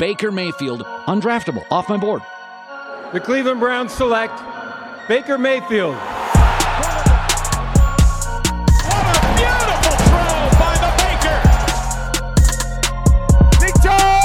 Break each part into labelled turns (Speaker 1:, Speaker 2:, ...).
Speaker 1: Baker Mayfield, undraftable, off my board.
Speaker 2: The Cleveland Browns select Baker Mayfield. What a beautiful throw by the Baker. Big Job!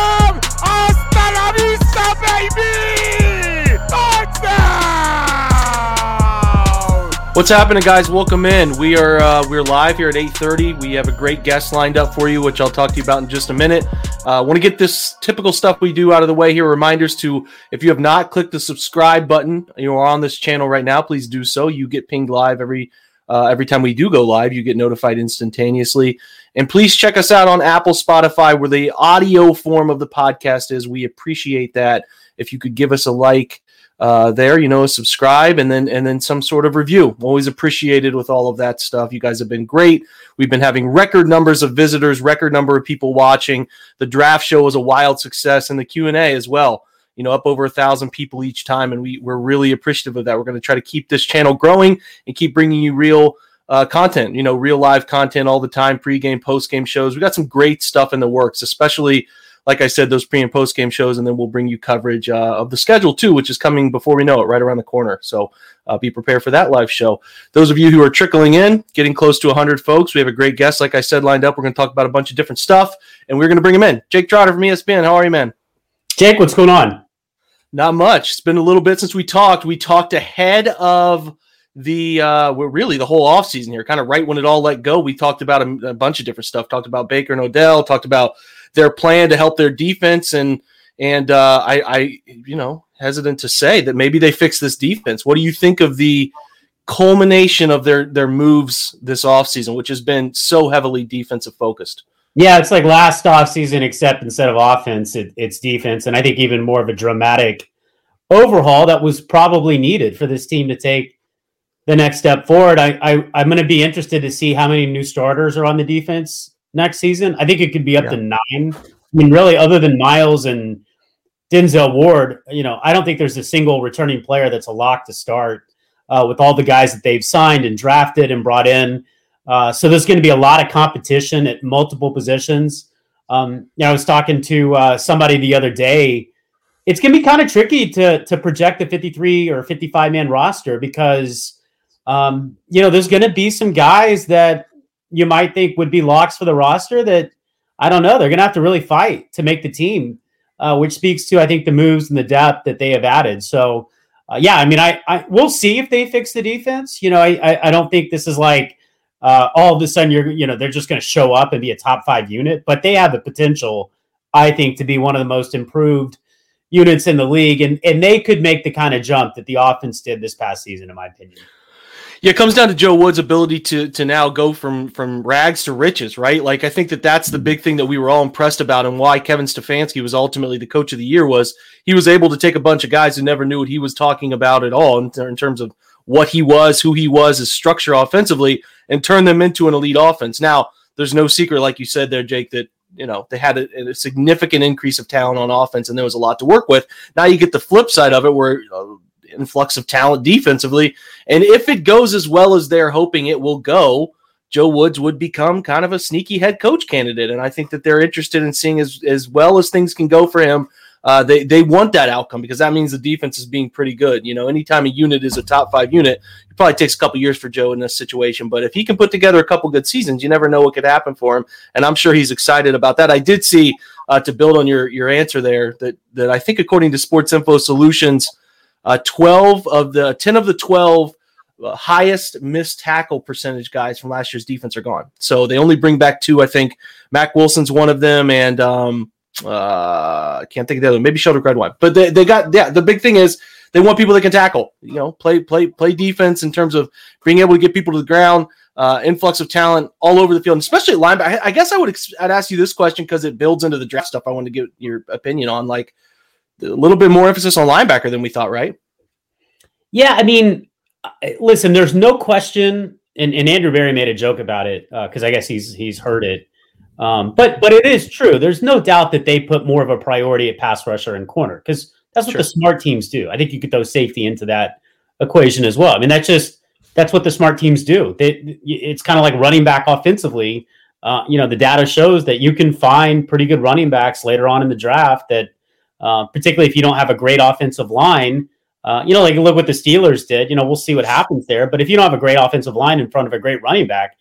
Speaker 3: What's happening, guys? Welcome in. We are uh, we're live here at 8:30. We have a great guest lined up for you, which I'll talk to you about in just a minute. I uh, want to get this typical stuff we do out of the way here. Reminders to if you have not clicked the subscribe button, you are on this channel right now. Please do so. You get pinged live every uh, every time we do go live. You get notified instantaneously. And please check us out on Apple, Spotify, where the audio form of the podcast is. We appreciate that. If you could give us a like uh, there, you know, subscribe and then and then some sort of review. Always appreciated with all of that stuff. You guys have been great. We've been having record numbers of visitors, record number of people watching. The draft show was a wild success, and the Q and A as well. You know, up over a thousand people each time, and we we're really appreciative of that. We're going to try to keep this channel growing and keep bringing you real uh, content. You know, real live content all the time, pregame, postgame shows. We got some great stuff in the works, especially like I said, those pre and post game shows, and then we'll bring you coverage uh, of the schedule too, which is coming before we know it, right around the corner. So uh, be prepared for that live show. Those of you who are trickling in, getting close to 100 folks, we have a great guest, like I said, lined up. We're going to talk about a bunch of different stuff, and we're going to bring him in. Jake Trotter from ESPN. How are you, man?
Speaker 4: Jake, what's going on?
Speaker 3: Not much. It's been a little bit since we talked. We talked ahead of the uh we're really the whole offseason here kind of right when it all let go we talked about a, a, bunch of different stuff talked about baker and odell talked about their plan to help their defense and and uh, I, I you know hesitant to say that maybe they fix this defense. What do you think of the culmination of their their moves this offseason, which has been so heavily defensive focused?
Speaker 4: Yeah, it's like last offseason, except instead of offense, it, it's defense, and I think even more of a dramatic overhaul that was probably needed for this team to take the next step forward. I, I I'm going to be interested to see how many new starters are on the defense next season. I think it could be up yeah. to nine. I mean, really, other than Myles and Denzel Ward, you know, I don't think there's a single returning player that's a lock to start uh, with all the guys that they've signed and drafted and brought in. Uh, so there's going to be a lot of competition at multiple positions. Um, you know, I was talking to uh, somebody the other day. It's going to be kind of tricky to to project a 53 or 55 man roster because um, you know there's going to be some guys that you might think would be locks for the roster that I don't know. They're going to have to really fight to make the team, uh, which speaks to I think the moves and the depth that they have added. So, uh, yeah, I mean, I, I we'll see if they fix the defense. You know, I I, I don't think this is like uh, all of a sudden you're you know they're just going to show up and be a top five unit, but they have the potential, I think, to be one of the most improved units in the league, and and they could make the kind of jump that the offense did this past season, in my opinion.
Speaker 3: Yeah, it comes down to Joe Woods' ability to to now go from from rags to riches, right? Like I think that that's the big thing that we were all impressed about, and why Kevin Stefanski was ultimately the coach of the year was he was able to take a bunch of guys who never knew what he was talking about at all in, in terms of what he was, who he was, his structure offensively, and turn them into an elite offense. Now, there's no secret, like you said there, Jake, that you know they had a, a, significant increase of talent on offense and there was a lot to work with now you get the flip side of it where uh, influx of talent defensively. And if it goes as well as they're hoping it will go, Joe Woods would become kind of a sneaky head coach candidate. And I think that they're interested in seeing as, as well as things can go for him. Uh, they, they want that outcome because that means the defense is being pretty good. You know, anytime a unit is a top five unit, it probably takes a couple years for Joe in this situation. But if he can put together a couple good seasons, you never know what could happen for him. And I'm sure he's excited about that. I did see uh, to build on your your answer there that that I think according to Sports Info Solutions, uh, 12 of the 10 of the 12 uh, highest missed tackle percentage guys from last year's defense are gone. So they only bring back two. I think Mack Wilson's one of them, and um, uh, I can't think of the other. Maybe Sheldon Redwine. But they, they got yeah. The big thing is they want people that can tackle. You know, play play play defense in terms of being able to get people to the ground. Uh, influx of talent all over the field, and especially linebacker. I, I guess I would I'd ask you this question because it builds into the draft stuff. I want to get your opinion on like a little bit more emphasis on linebacker than we thought, right?
Speaker 4: Yeah, I mean, listen, there's no question, and, and Andrew Berry made a joke about it because uh, I guess he's he's heard it. Um, but but it is true. There's no doubt that they put more of a priority at pass rusher and corner because that's what sure. the smart teams do. I think you could throw safety into that equation as well. I mean, that's just that's what the smart teams do. They, it's kind of like running back offensively. Uh, you know, the data shows that you can find pretty good running backs later on in the draft that uh, particularly if you don't have a great offensive line. Uh, you know, like look what the Steelers did. You know, we'll see what happens there. But if you don't have a great offensive line in front of a great running back,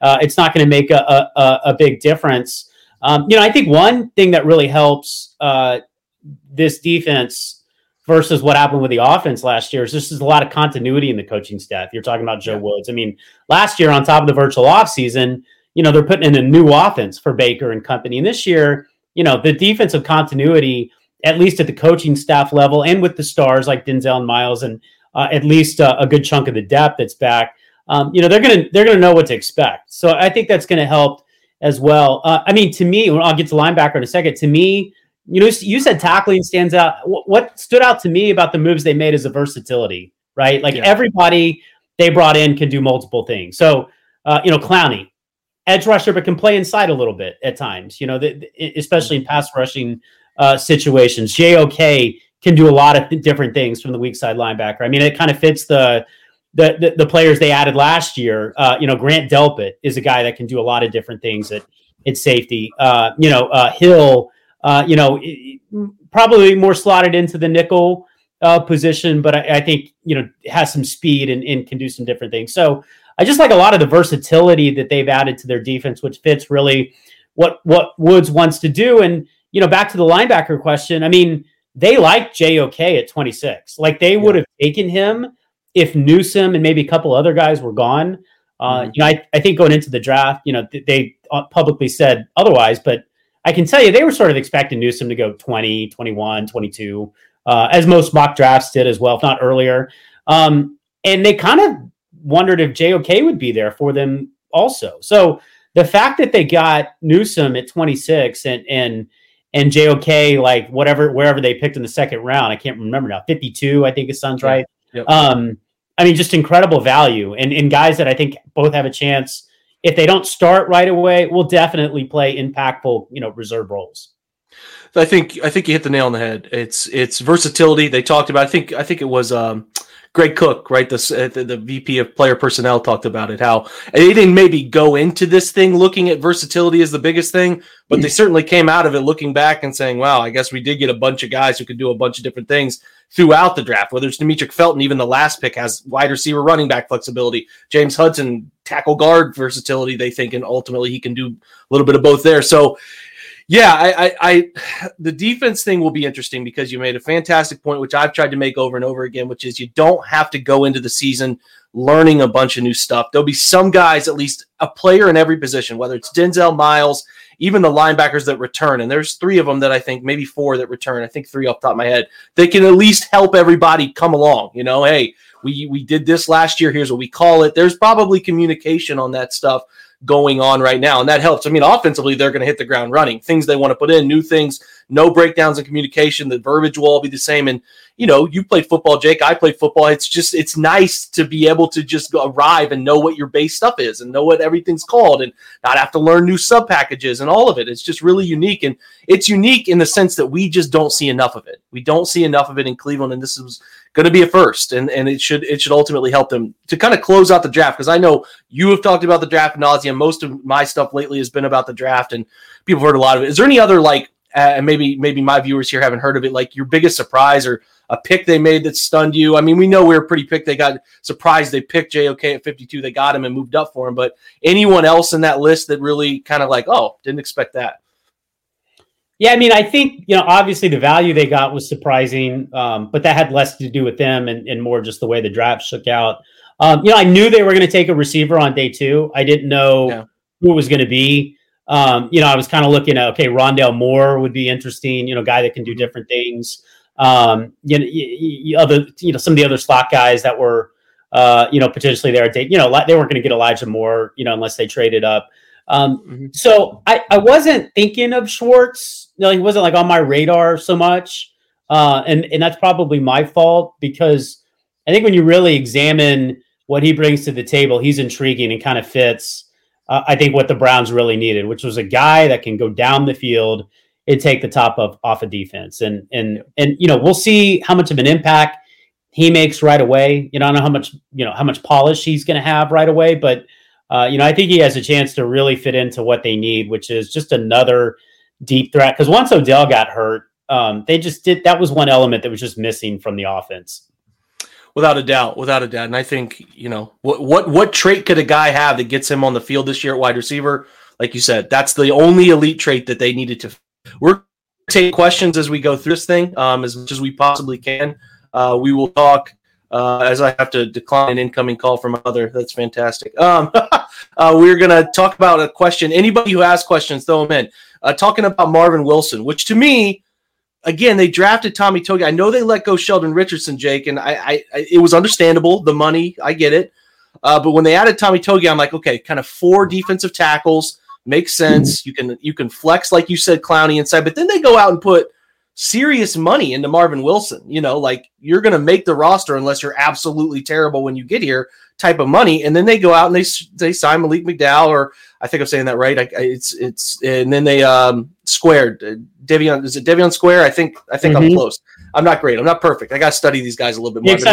Speaker 4: uh, it's not going to make a, a, a, big difference. Um, you know, I think one thing that really helps uh, this defense versus what happened with the offense last year is this is a lot of continuity in the coaching staff. You're talking about Joe yeah. Woods. I mean, last year on top of the virtual offseason, you know, they're putting in a new offense for Baker and company. And this year, you know, the defensive continuity at least at the coaching staff level and with the stars like Denzel and Myles and uh, at least uh, a good chunk of the depth that's back. Um, you know, they're gonna they're gonna know what to expect. So I think that's gonna help as well. Uh, I mean, to me, I'll get to linebacker in a second. To me, you know, you said tackling stands out. What stood out to me about the moves they made is the versatility, right? Like yeah. everybody they brought in can do multiple things. So, uh, you know, Clowney, edge rusher, but can play inside a little bit at times. You know, the, especially in pass rushing uh, situations. JOK can do a lot of th- different things from the weak side linebacker. I mean, it kind of fits the the, the, the players they added last year. Uh, you know, Grant Delpit is a guy that can do a lot of different things at at safety. Uh, you know, uh, Hill. Uh, you know, probably more slotted into the nickel uh, position, but I, I, think you know has some speed and, and can do some different things. So I just like a lot of the versatility that they've added to their defense, which fits really what what Woods wants to do. And you know, back to the linebacker question. I mean, they like JOK at 26. Like they would have taken him if Newsome and maybe a couple other guys were gone. Uh, mm-hmm. You know, I, I think going into the draft, you know, they uh, publicly said otherwise, but I can tell you they were sort of expecting Newsome to go 20, 21, 22, uh, as most mock drafts did as well, if not earlier. Um, and they kind of wondered if JOK would be there for them also. So the fact that they got Newsome at 26 and, and, and JOK like whatever wherever they picked in the second round. I can't remember now. 52, I think it sounds right. Yep. Um, I mean, just incredible value and, and guys that I think both have a chance. If they don't start right away, will definitely play impactful, you know, reserve roles.
Speaker 3: I think I think you hit the nail on the head. It's it's versatility. They talked about. I think I think it was um, Greg Cook, right? The, uh, the, the VP of player personnel talked about it. How they didn't maybe go into this thing looking at versatility as the biggest thing, but they certainly came out of it looking back and saying, "Wow, I guess we did get a bunch of guys who could do a bunch of different things throughout the draft. Whether it's Demetric Felton, even the last pick has wide receiver, running back flexibility. James Hudson, tackle guard versatility. They think, and ultimately he can do a little bit of both there. So yeah, I, I, I, the defense thing will be interesting because you made a fantastic point, which I've tried to make over and over again, which is you don't have to go into the season learning a bunch of new stuff. There'll be some guys, at least a player in every position, whether it's Denzel Myles, even the linebackers that return, and there's three of them that I think, maybe four that return. I think three off top of my head. They can at least help everybody come along. You know, hey, we we did this last year. Here's what we call it. There's probably communication on that stuff going on right now. And that helps. I mean, offensively, they're going to hit the ground running. Things they want to put in, new things, no breakdowns in communication. The verbiage will all be the same. And, you know, you played football, Jake. I played football. It's just, it's nice to be able to just arrive and know what your base stuff is and know what everything's called and not have to learn new sub packages and all of it. It's just really unique. And it's unique in the sense that we just don't see enough of it. We don't see enough of it in Cleveland. And this is, going to be a first, and and it should it should ultimately help them to kind of close out the draft because I know you have talked about the draft nauseum. Most of my stuff lately has been about the draft, and people have heard a lot of it. Is there any other like, uh, and maybe maybe my viewers here haven't heard of it, like your biggest surprise or a pick they made that stunned you? I mean, we know we are pretty picked. They got surprised they picked JOK at 52. They got him and moved up for him. But anyone else in that list that really kind of like, oh, didn't expect that?
Speaker 4: Yeah, I mean, I think you know, obviously the value they got was surprising, um, but that had less to do with them and, and more just the way the draft shook out. Um, you know, I knew they were going to take a receiver on day two. I didn't know yeah. who it was going to be. Um, you know, I was kind of looking at okay, Rondale Moore would be interesting. You know, guy that can do different things. Um, you know, you, you, other you know some of the other slot guys that were uh, you know potentially there. You know, they weren't going to get Elijah Moore. You know, unless they traded up. Um, mm-hmm. So I, I wasn't thinking of Schwartz. You know, he wasn't like on my radar so much, uh, and and that's probably my fault because I think when you really examine what he brings to the table, he's intriguing and kind of fits. Uh, I think what the Browns really needed, which was a guy that can go down the field and take the top of off of defense, and and and you know we'll see how much of an impact he makes right away. You know, I don't know how much you know how much polish he's going to have right away, but uh, you know, I think he has a chance to really fit into what they need, which is just another deep threat. Because once Odell got hurt, um, they just did that was one element that was just missing from the offense.
Speaker 3: Without a doubt, without a doubt, and I think you know what what what trait could a guy have that gets him on the field this year at wide receiver? Like you said, that's the only elite trait that they needed to. We're take questions as we go through this thing um, as much as we possibly can. Uh, we will talk uh, as I have to decline an incoming call from other. That's fantastic. Um, uh, we're going to talk about a question. Anybody who has questions, throw them in. Uh, talking about Marvin Wilson, which to me, again, they drafted Tommy Togiai. I know they let go Sheldon Richardson, Jake, and I, I, it was understandable. The money, I get it. Uh, but when they added Tommy Togiai, I'm like, okay, kind of four defensive tackles makes sense. You can you can flex like you said, Clowney inside, but then they go out and put serious money into Marvin Wilson. You know, like you're going to make the roster unless you're absolutely terrible when you get here, type of money. And then they go out and they they sign Malik McDowell, or I think I'm saying that right. I, it's it's and then they um squared uh, Devion. Is it Devion Square? I think I think mm-hmm. I'm close. I'm not great. I'm not perfect. I got to study these guys a little bit more.
Speaker 4: Like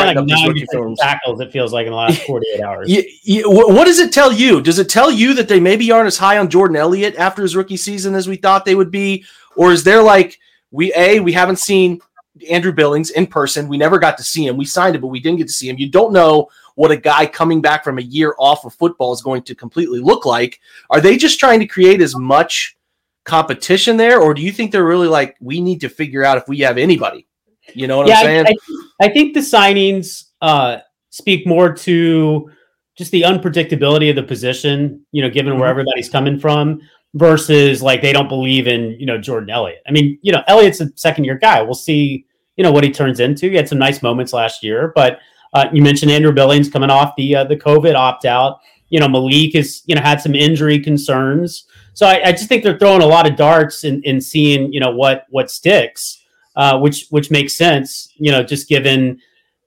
Speaker 4: tackles. It feels like in the last 48 hours.
Speaker 3: Yeah, yeah, what does it tell you? Does it tell you that they maybe aren't as high on Jordan Elliott after his rookie season as we thought they would be, or is there like we a we haven't seen Andrew Billings in person. We never got to see him. We signed him, but we didn't get to see him. You don't know what a guy coming back from a year off of football is going to completely look like. Are they just trying to create as much competition there, or do you think they're really like we need to figure out if we have anybody? You know what yeah, I'm saying?
Speaker 4: I, I, think the signings uh, speak more to just the unpredictability of the position. You know, given mm-hmm. where everybody's coming from versus like they don't believe in you know Jordan Elliott. I mean, you know, Elliott's a second year guy. We'll see, you know, what he turns into. He had some nice moments last year, but uh, you mentioned Andrew Billings coming off the uh, the COVID opt out. You know, Malik has you know had some injury concerns, so I, I just think they're throwing a lot of darts and in, in seeing you know what what sticks, uh, which which makes sense. You know, just given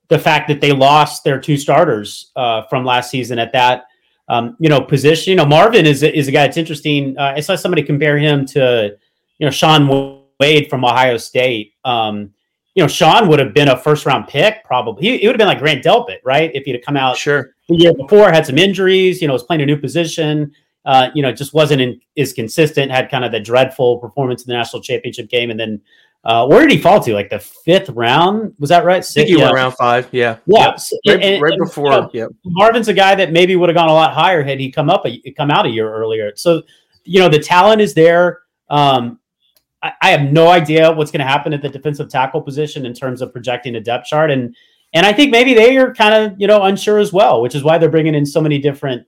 Speaker 4: the fact that they lost their two starters uh, from last season at that um, you know, position. You know, Marvin is is a guy. It's interesting. Uh, I saw somebody compare him to, you know, Shaun Wade from Ohio State. Um, you know, Shaun would have been a first round pick probably. He, he would have been like Grant Delpit, right? If he'd have come out
Speaker 3: sure
Speaker 4: the year before, had some injuries. You know, was playing a new position. Uh, you know, just wasn't in, as consistent. Had kind of the dreadful performance in the national championship game, and then uh, where did he fall to? Like the fifth round? Was that right? I
Speaker 3: think he yeah. went around five. Yeah.
Speaker 4: Yeah.
Speaker 3: Yep. Right, and, right and, before. Uh,
Speaker 4: yeah. Marvin's a guy that maybe would have gone a lot higher had he come up a, come out a year earlier. So, you know, the talent is there. Um, I, I have no idea what's going to happen at the defensive tackle position in terms of projecting a depth chart, and and I think maybe they are kind of you know unsure as well, which is why they're bringing in so many different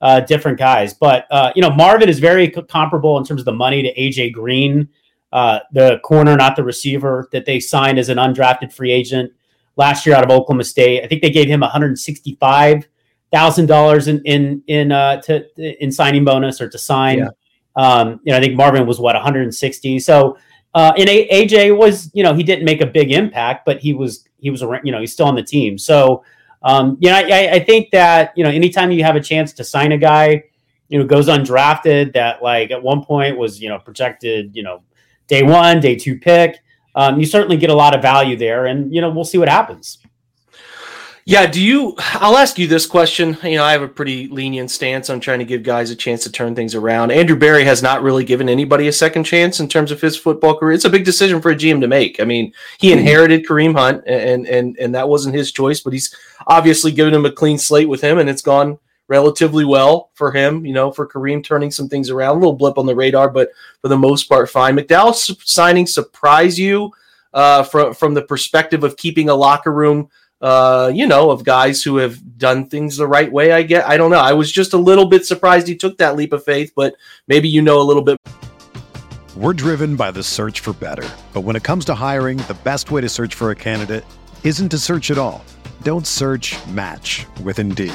Speaker 4: uh, different guys. But uh, you know, Marvin is very comparable in terms of the money to AJ Green uh, the corner, not the receiver, that they signed as an undrafted free agent last year out of Oklahoma State. I think they gave him one hundred sixty-five thousand dollars in in in uh, to in signing bonus or to sign. Yeah. Um, you know, I think Marvin was what one hundred and sixty. So, uh, and a- AJ was, you know, he didn't make a big impact, but he was he was around, you know he's still on the team. So, um, you know, I, I think that you know anytime you have a chance to sign a guy, you know, goes undrafted that like at one point was you know projected, you know day one, day two pick. Um, you certainly get a lot of value there, and you know we'll see what happens.
Speaker 3: Yeah, do you? I'll ask you this question. You know, I have a pretty lenient stance on trying to give guys a chance to turn things around. Andrew Berry has not really given anybody a second chance in terms of his football career. It's a big decision for a GM to make. I mean, he mm-hmm. inherited Kareem Hunt, and and and that wasn't his choice, but he's obviously given him a clean slate with him, and it's gone relatively well for him. You know, for Kareem turning some things around, a little blip on the radar, but for the most part, fine. McDowell signing surprise you uh, from from the perspective of keeping a locker room. Uh, you know, of guys who have done things the right way. I get. I don't know. I was just a little bit surprised he took that leap of faith, but maybe you know a little bit.
Speaker 5: We're driven by the search for better, but when it comes to hiring, the best way to search for a candidate isn't to search at all. Don't search. Match with Indeed.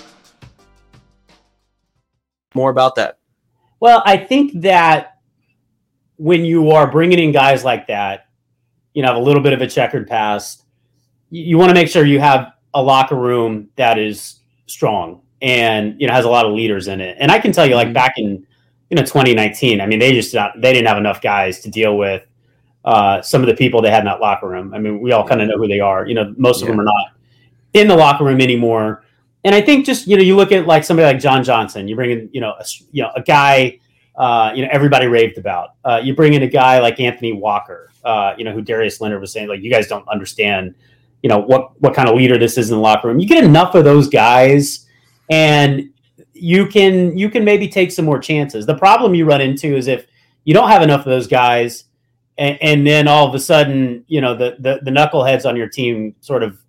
Speaker 3: More about that.
Speaker 4: Well, I think that when you are bringing in guys like that, you know, have a little bit of a checkered past, you, you want to make sure you have a locker room that is strong and you know has a lot of leaders in it. And I can tell you, like
Speaker 3: Mm-hmm.
Speaker 4: back in you know 2019, I mean, they just not, they didn't have enough guys to deal with uh, some of the people they had in that locker room. I mean, we all kind of know who they are. You know, most of them are not in the locker room anymore. And I think just you know, you look at like somebody like John Johnson. You bring in you know a, you know a guy uh, you know everybody raved about. Uh, you bring in a guy like Anthony Walker. Uh, you know who Darius Leonard was saying like you guys don't understand. You know what what kind of leader this is in the locker room. You get enough of those guys, and you can you can maybe take some more chances. The problem you run into is if you don't have enough of those guys, and, and then all of a sudden you know the, the the knuckleheads on your team sort of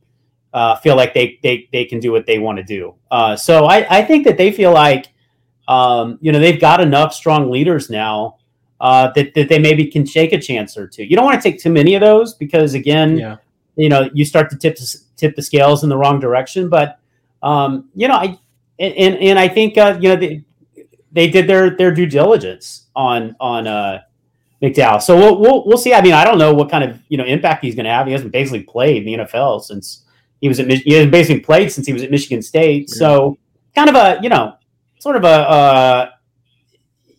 Speaker 4: uh, feel like they, they they can do what they want to do. Uh, so I, I think that they feel like um, you know they've got enough strong leaders now uh, that that they maybe can shake a chance or two. You don't want to take too many of those because again,
Speaker 3: Yeah.
Speaker 4: you know you start to tip tip the scales in the wrong direction. But um, you know I and and, and I think uh, you know they, they did their their due diligence on on uh, McDowell. So we'll, we'll we'll see. I mean, I don't know what kind of you know impact he's going to have. He hasn't basically played in the NFL since he was at he hasn't basically played since he was at Michigan State. So kind of a you know sort of a uh,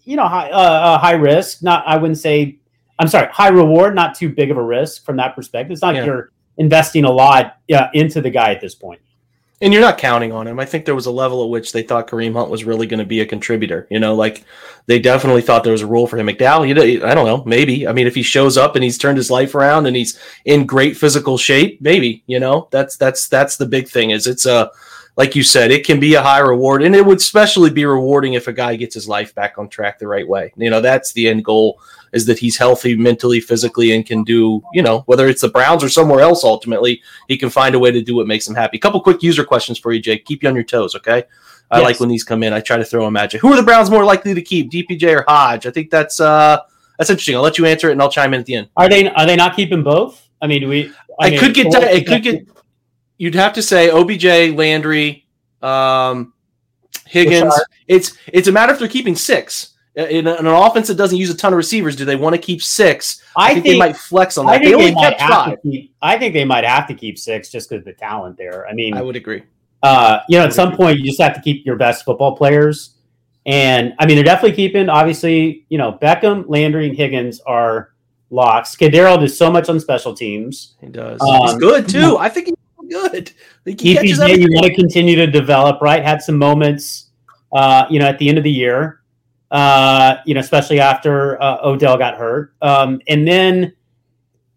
Speaker 4: you know high uh, uh, high risk. Not I wouldn't say I'm sorry high reward. Not too big of a risk from that perspective. It's not
Speaker 3: Yeah.
Speaker 4: like you're investing a lot uh, into the guy at this point.
Speaker 3: And you're not counting on him. I think there was a level at which they thought Kareem Hunt was really going to be a contributor. You know, like they definitely thought there was a role for him. McDowell, you I don't know, maybe. I mean, if he shows up and he's turned his life around and he's in great physical shape, maybe. You know, that's that's that's the big thing. Is it's a like you said, it can be a high reward, and it would especially be rewarding if a guy gets his life back on track the right way. You know, that's the end goal is that he's healthy mentally, physically, and can do, you know, whether it's the Browns or somewhere else, ultimately, he can find a way to do what makes him happy. A couple quick user questions for you, Jake. Keep you on your toes, okay? I
Speaker 4: Yes.
Speaker 3: like when these come in. I try to throw a magic. Who are the Browns more likely to keep, DPJ or Hodge? I think that's uh that's interesting. I'll let you answer it and I'll chime in at the end.
Speaker 4: Are they are they not keeping both? I mean, do we?
Speaker 3: I,
Speaker 4: mean,
Speaker 3: could get
Speaker 4: well,
Speaker 3: it could get you'd have to say OBJ, Landry, um Higgins. It's it's a matter if they're keeping six. In, in an offense that doesn't use a ton of receivers, do they want to keep six? I,
Speaker 4: I
Speaker 3: think,
Speaker 4: think
Speaker 3: they might flex on
Speaker 4: I
Speaker 3: that.
Speaker 4: think
Speaker 3: They only
Speaker 4: they might
Speaker 3: kept
Speaker 4: have
Speaker 3: five.
Speaker 4: to keep. I think they might have to keep six just because the talent there. I mean,
Speaker 3: I would agree.
Speaker 4: uh, you know, at some point you just have to keep your best football players. And I mean, they're definitely keeping. Obviously, you know, Beckham, Landry, and Higgins are locks. KhaDarel does so much on special teams.
Speaker 3: He does.
Speaker 4: Um,
Speaker 3: he's good too. I think he's good. I think he catches
Speaker 4: DPJ, you want to continue to develop, right? Had some moments, uh, you know, at the end of the year, uh, you know, especially after uh, Odell got hurt. Um, and then,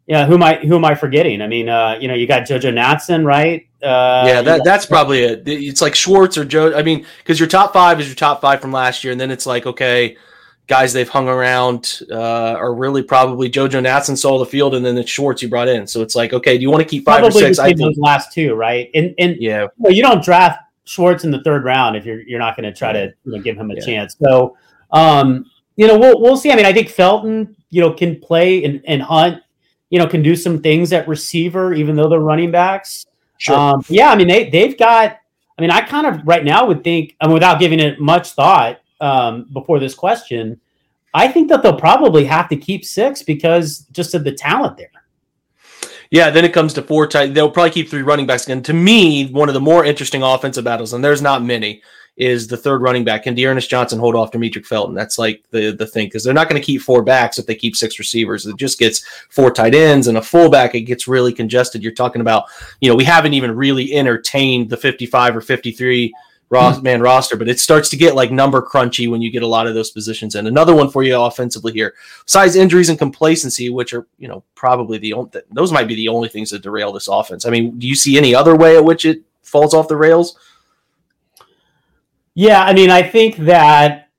Speaker 4: yeah, who am I? Who am I forgetting? I mean, uh, you know, you got JoJo Natson, right? Uh,
Speaker 3: yeah, that, that's probably it. It's like Schwartz or Joe. I mean, because your top five is your top five from last year, and then it's like okay, guys they've hung around uh, are really probably JoJo Natson saw the field, and then it's Schwartz you brought in. So it's like okay, do you want to keep five
Speaker 4: probably
Speaker 3: or six? I think
Speaker 4: those last two, right? And and
Speaker 3: yeah,
Speaker 4: well, you don't draft Schwartz in the third round if you're you're not going to try to you know, give him a
Speaker 3: Yeah.
Speaker 4: chance. So, um, you know, we'll we'll see. I mean, I think Felton, you know, can play and, and Hunt, you know, can do some things at receiver, even though they're running backs.
Speaker 3: sure.
Speaker 4: Um, yeah, I mean, they they've got. I mean, I kind of right now would think, I mean, without giving it much thought um, before this question, I think that they'll probably have to keep six because just of the talent there.
Speaker 3: Yeah, then it comes to four tight. They'll probably keep three running backs again. To me, one of the more interesting offensive battles, and there's not many, is the third running back. Can D'Ernest Johnson hold off Demetric Felton? That's like the the thing because they're not going to keep four backs if they keep six receivers. It just gets four tight ends and a fullback. It gets really congested. You're talking about, you know, we haven't even really entertained the 55 or 53 ros- hmm. man roster, but it starts to get like number crunchy when you get a lot of those positions And Another one for you offensively here, besides injuries and complacency, which are you know probably the only those might be the only things that derail this offense. I mean, do you see any other way at which it falls off the rails?
Speaker 4: Yeah, I mean, I think that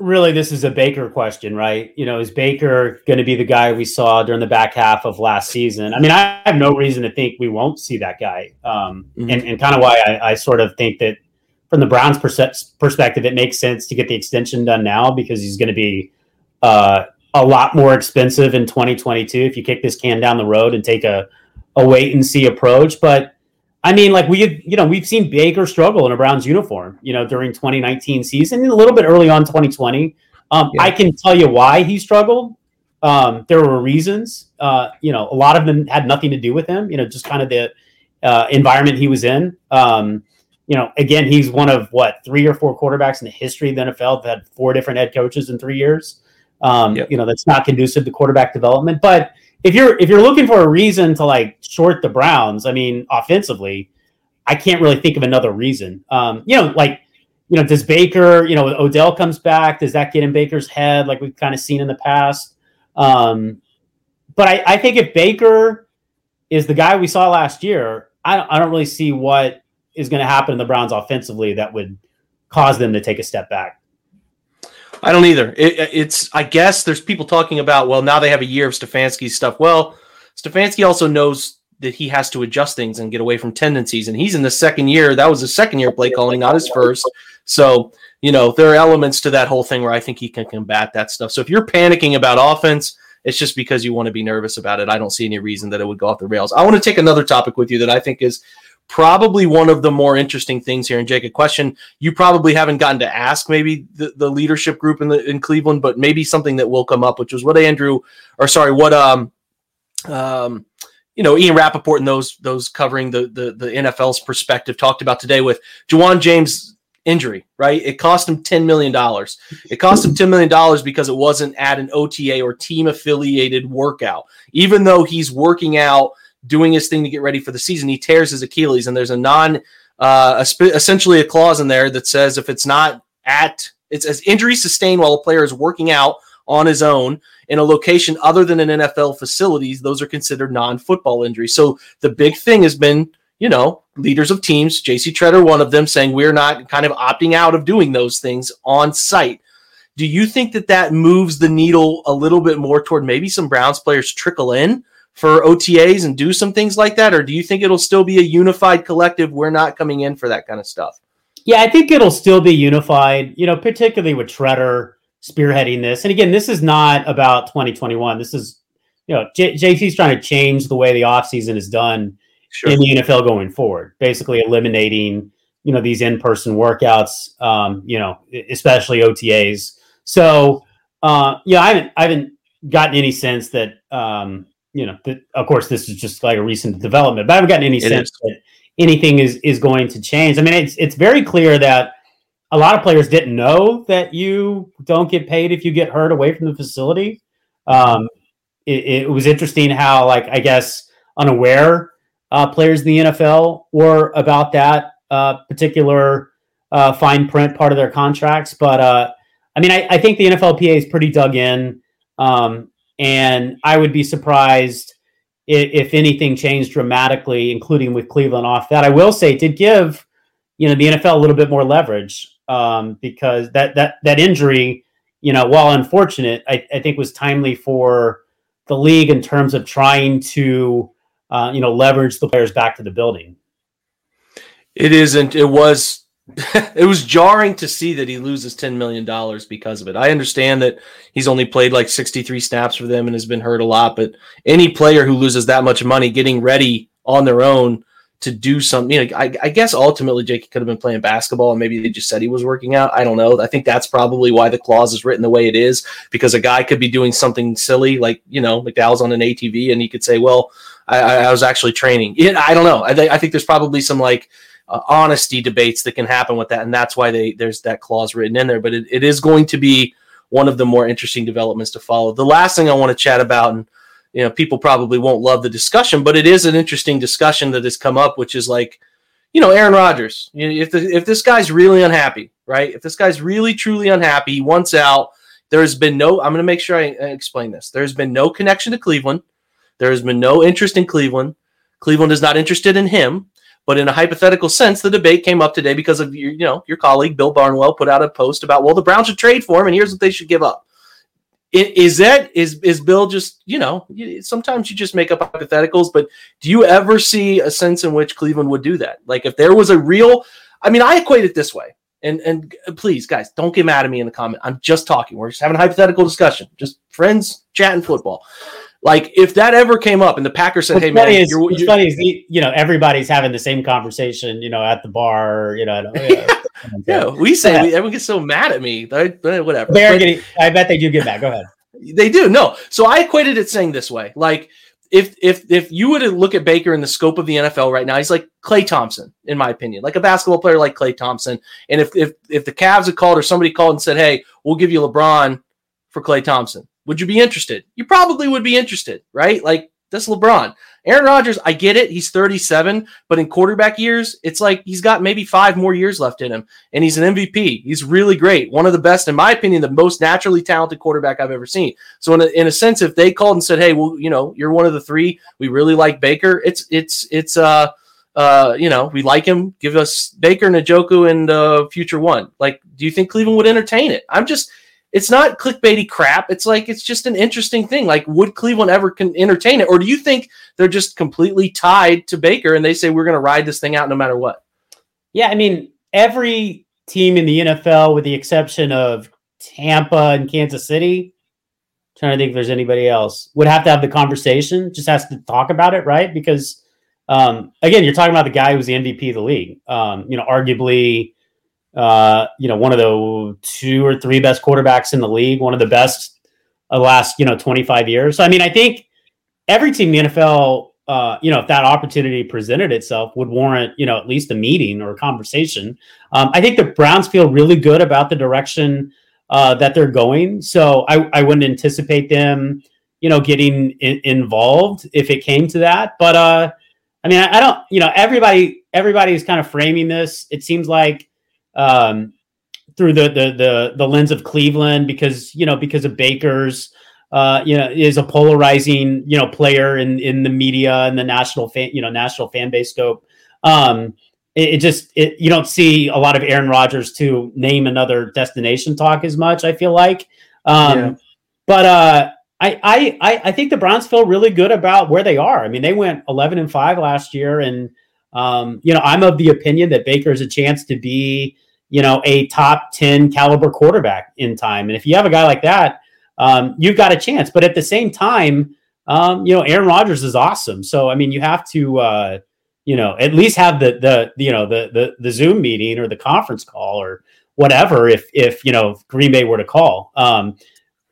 Speaker 4: really this is a Baker question, right? You know, is Baker going to be the guy we saw during the back half of last season? I mean, I have no reason to think we won't see that guy, um, mm-hmm. and, and kind of why I, I, sort of think that from the Browns' pers- perspective, it makes sense to get the extension done now because he's going to be uh, a lot more expensive in 2022 if you kick this can down the road and take a, a wait and see approach. But I mean, like we, you know, we've seen Baker struggle in a Browns uniform, you know, during 2019 season, and a little bit early on 2020. Um, yeah. I can tell you why he struggled. Um, there were reasons. Uh, you know, a lot of them had nothing to do with him. You know, just kind of the uh, environment he was in. Um, you know, again, he's one of what three or four quarterbacks in the history of the NFL that had four different head coaches in three years. Um, yep. You know, that's not conducive to quarterback development. But if you're if you're looking for a reason to like short the Browns, I mean, offensively, I can't really think of another reason. Um, you know, like you know, does Baker, you know, Odell comes back, does that get in Baker's head like we've kind of seen in the past? Um, but I, I think if Baker is the guy we saw last year, I don't, I don't really see what is going to happen in the Browns offensively that would cause them to take a step back.
Speaker 3: I don't either. It, it's I guess there's people talking about well now they have a year of Stefanski stuff. Well, Stefanski also knows that he has to adjust things and get away from tendencies, and he's in the second year. That was his second year play calling, not his first. So you know there are elements to that whole thing where I think he can combat that stuff. So if you're panicking about offense, it's just because you want to be nervous about it. I don't see any reason that it would go off the rails. I want to take another topic with you that I think is probably one of the more interesting things here. And Jake, a question you probably haven't gotten to ask maybe the, the leadership group in the in Cleveland, but maybe something that will come up, which was what Andrew or sorry, what um um you know, Ian Rapoport and those those covering the, the the NFL's perspective talked about today with Ja'Wuan James injury, right? It cost him $10 million. It cost him $10 million because it wasn't at an OTA or team affiliated workout. Even though he's working out doing his thing to get ready for the season, he tears his Achilles, and there's a non, uh, essentially a clause in there that says if it's not at, it's as injury sustained while a player is working out on his own in a location other than an NFL facilities, those are considered non-football injuries. So the big thing has been, you know, leaders of teams, JC Tretter, one of them, saying we're not kind of opting out of doing those things on site. Do you think that that moves the needle a little bit more toward maybe some Browns players trickle in for OTAs and do some things like that? Or do you think it'll still be a unified collective? We're not coming in for that kind of stuff.
Speaker 4: Yeah, I think it'll still be unified, you know, particularly with Tretter spearheading this. And again, this is not about 2021. This is, you know, J- JC's trying to change the way the offseason is done sure. in the NFL going forward, basically eliminating, you know, these in person workouts, um, you know, especially OTAs. So, uh, yeah, I haven't, I haven't gotten any sense that, um, you know, of course, this is just like a recent development, but I haven't gotten any it sense is. that anything is is going to change. I mean, it's it's very clear that a lot of players didn't know that you don't get paid if you get hurt away from the facility. Um, it, it, was interesting how, like, I guess unaware uh, players in the NFL were about that uh, particular uh, fine print part of their contracts. But uh, I mean, I, I, think the NFLPA is pretty dug in. Um, and I would be surprised if, if, anything changed dramatically, including with Cleveland off that. I will say it did give, you know, the NFL a little bit more leverage um, because that that that injury, you know, while unfortunate, I, I, think was timely for the league in terms of trying to, uh, you know, leverage the players back to the building.
Speaker 3: It isn't. It was it was jarring to see that he loses $10 million because of it. I understand that he's only played like 63 snaps for them and has been hurt a lot, but any player who loses that much money getting ready on their own to do something, you know, I, I guess ultimately Jake could have been playing basketball and maybe they just said he was working out. I don't know. I think that's probably why the clause is written the way it is because a guy could be doing something silly like, you know, McDowell's on an ATV and he could say, well, I, I was actually training. I don't know. I, th- I think there's probably some like, uh, honesty debates that can happen with that, and that's why they there's that clause written in there. But it, it is going to be one of the more interesting developments to follow. The last thing I want to chat about, and you know, people probably won't love the discussion, but it is an interesting discussion that has come up, which is like, you know, Aaron Rodgers. If the, if this guy's really unhappy, right? If this guy's really truly unhappy, he wants out. There's been no. I'm going to make sure I explain this. There's been no connection to Cleveland. There has been no interest in Cleveland. Cleveland is not interested in him But in a hypothetical sense, the debate came up today because of your, you know, your colleague Bill Barnwell put out a post about, well, the Browns should trade for him, and here's what they should give up. Is that is is Bill just you know sometimes you just make up hypotheticals, but do you ever see a sense in which Cleveland would do that? Like if there was a real, I mean, I equate it this way, and and uh, please guys don't get mad at me in the comment. I'm just talking. We're just having a hypothetical discussion, just friends chatting football. Like if that ever came up and the Packers said,
Speaker 4: What's
Speaker 3: "Hey man,
Speaker 4: is,
Speaker 3: you're,
Speaker 4: what's
Speaker 3: you're-
Speaker 4: funny is the, you know everybody's having the same conversation, you know, at the bar, you know.
Speaker 3: yeah, we say we, everyone gets so mad at me, whatever.
Speaker 4: They're
Speaker 3: But-
Speaker 4: getting. I bet they do get back. Go ahead.
Speaker 3: They do. No. So I equated it saying this way. Like if if if you were to look at Baker in the scope of the NFL right now, he's like Klay Thompson, in my opinion, like a basketball player like Klay Thompson. And if if if the Cavs had called or somebody called and said, "Hey, we'll give you LeBron for Klay Thompson," would you be interested? You probably would be interested, right? Like that's LeBron. Aaron Rodgers, I get it. He's 37, but in quarterback years, it's like he's got maybe five more years left in him, and he's an MVP. He's really great. One of the best, in my opinion, the most naturally talented quarterback I've ever seen. So, in a, in a sense, if they called and said, "Hey, well, you know, you're one of the three. We really like Baker," it's it's it's uh uh you know we like him. Give us Baker, and Njoku, and uh, future one. Like, do you think Cleveland would entertain it? I'm just it's not clickbaity crap. It's like it's just an interesting thing. Like, would Cleveland ever can entertain it, or do you think they're just completely tied to Baker and they say we're going to ride this thing out no matter what?
Speaker 4: Yeah, I mean, every team in the NFL, with the exception of Tampa and Kansas City, trying to think if there's anybody else, would have to have the conversation. Just has to talk about it, right? Because um, again, you're talking about the guy who's the MVP of the league. Um, you know, arguably, uh, you know, one of the two or three best quarterbacks in the league, one of the best of the last you know 25 years. So, I mean, I think every team in the NFL uh, you know, if that opportunity presented itself, would warrant, you know, at least a meeting or a conversation. Um, I think the Browns feel really good about the direction uh, that they're going. So I, I wouldn't anticipate them, you know, getting in, involved if it came to that. But uh, I mean, I, I don't, you know, everybody, everybody is kind of framing this. It seems like um, through the, the the the lens of Cleveland because you know because of Baker's uh, you know, is a polarizing, you know, player in in the media and the national fan, you know, national fan base scope. Um, it, it just it, you don't see a lot of Aaron Rodgers to name another destination talk as much. I feel like, um,
Speaker 3: Yeah.
Speaker 4: but uh, I, I I I think the Browns feel really good about where they are. I mean, they went eleven and five last year, and um, you know, I'm of the opinion that Baker has a chance to be, you know, a top ten caliber quarterback in time. And if you have a guy like that um, you've got a chance. But at the same time, um, you know, Aaron Rodgers is awesome. So I mean, you have to, uh, you know, at least have the the you know the the the Zoom meeting or the conference call or whatever. If if you know Green Bay were to call, um,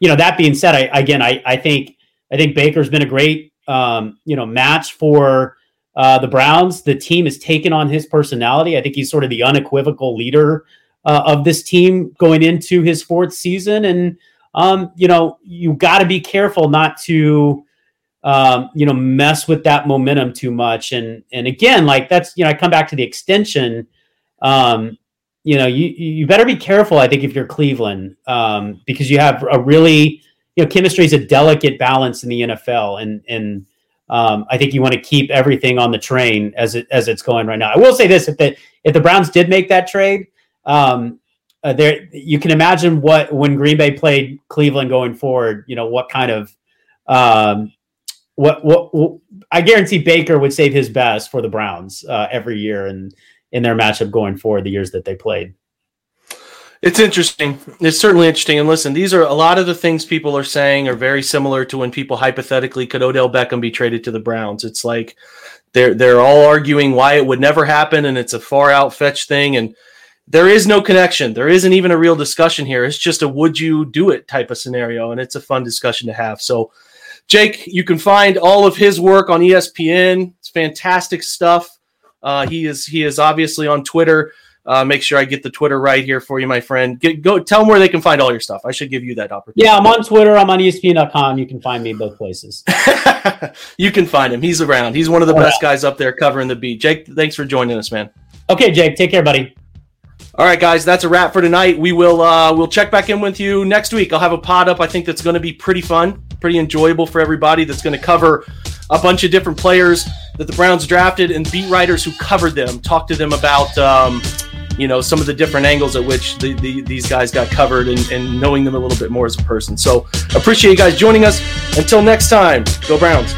Speaker 4: you know, that being said, I again, I I think I think Baker's been a great um, you know match for. Uh, the Browns, the team has taken on his personality. I think he's sort of the unequivocal leader uh, of this team going into his fourth season. And um, you know, you got to be careful not to, um, you know, mess with that momentum too much. And and again, like that's you know, I come back to the extension. Um, you know, you you better be careful. I think if you're Cleveland, um, because you have a really, you know, chemistry is a delicate balance in the NFL, and and um, I think you want to keep everything on the train as it as it's going right now. I will say this: if the if the Browns did make that trade, um, uh, there you can imagine what when Green Bay played Cleveland going forward. You know what kind of um, what, what what I guarantee Baker would save his best for the Browns uh, every year and in their matchup going forward the years that they played.
Speaker 3: It's interesting. It's certainly interesting. And listen, these are a lot of the things people are saying are very similar to when people hypothetically could Odell Beckham be traded to the Browns. It's like they're they're all arguing why it would never happen, and it's a far out fetch thing. And there is no connection. There isn't even a real discussion here. It's just a would you do it type of scenario, and it's a fun discussion to have. So, Jake, you can find all of his work on ESPN. It's fantastic stuff. Uh, he is he is obviously on Twitter. Uh, make sure I get the Twitter right here for you, my friend. Get, go tell them where they can find all your stuff. I should give you that opportunity.
Speaker 4: Yeah, I'm on Twitter. I'm on ESPN.com. You can find me both places.
Speaker 3: you can find him. He's around. He's one of the
Speaker 4: All
Speaker 3: best guys up there covering the beat. Jake, thanks for joining us, man.
Speaker 4: Okay, Jake. Take care, buddy.
Speaker 3: All right, guys, that's a wrap for tonight. We will uh, we'll check back in with you next week. I'll have a pod up. I think that's going to be pretty fun, pretty enjoyable for everybody. That's going to cover a bunch of different players that the Browns drafted and beat writers who covered them, Talk to them about. Um, you know some of the different angles at which the, the, these guys got covered and, and knowing them a little bit more as a person. So appreciate you guys joining us. Until next time, go Browns.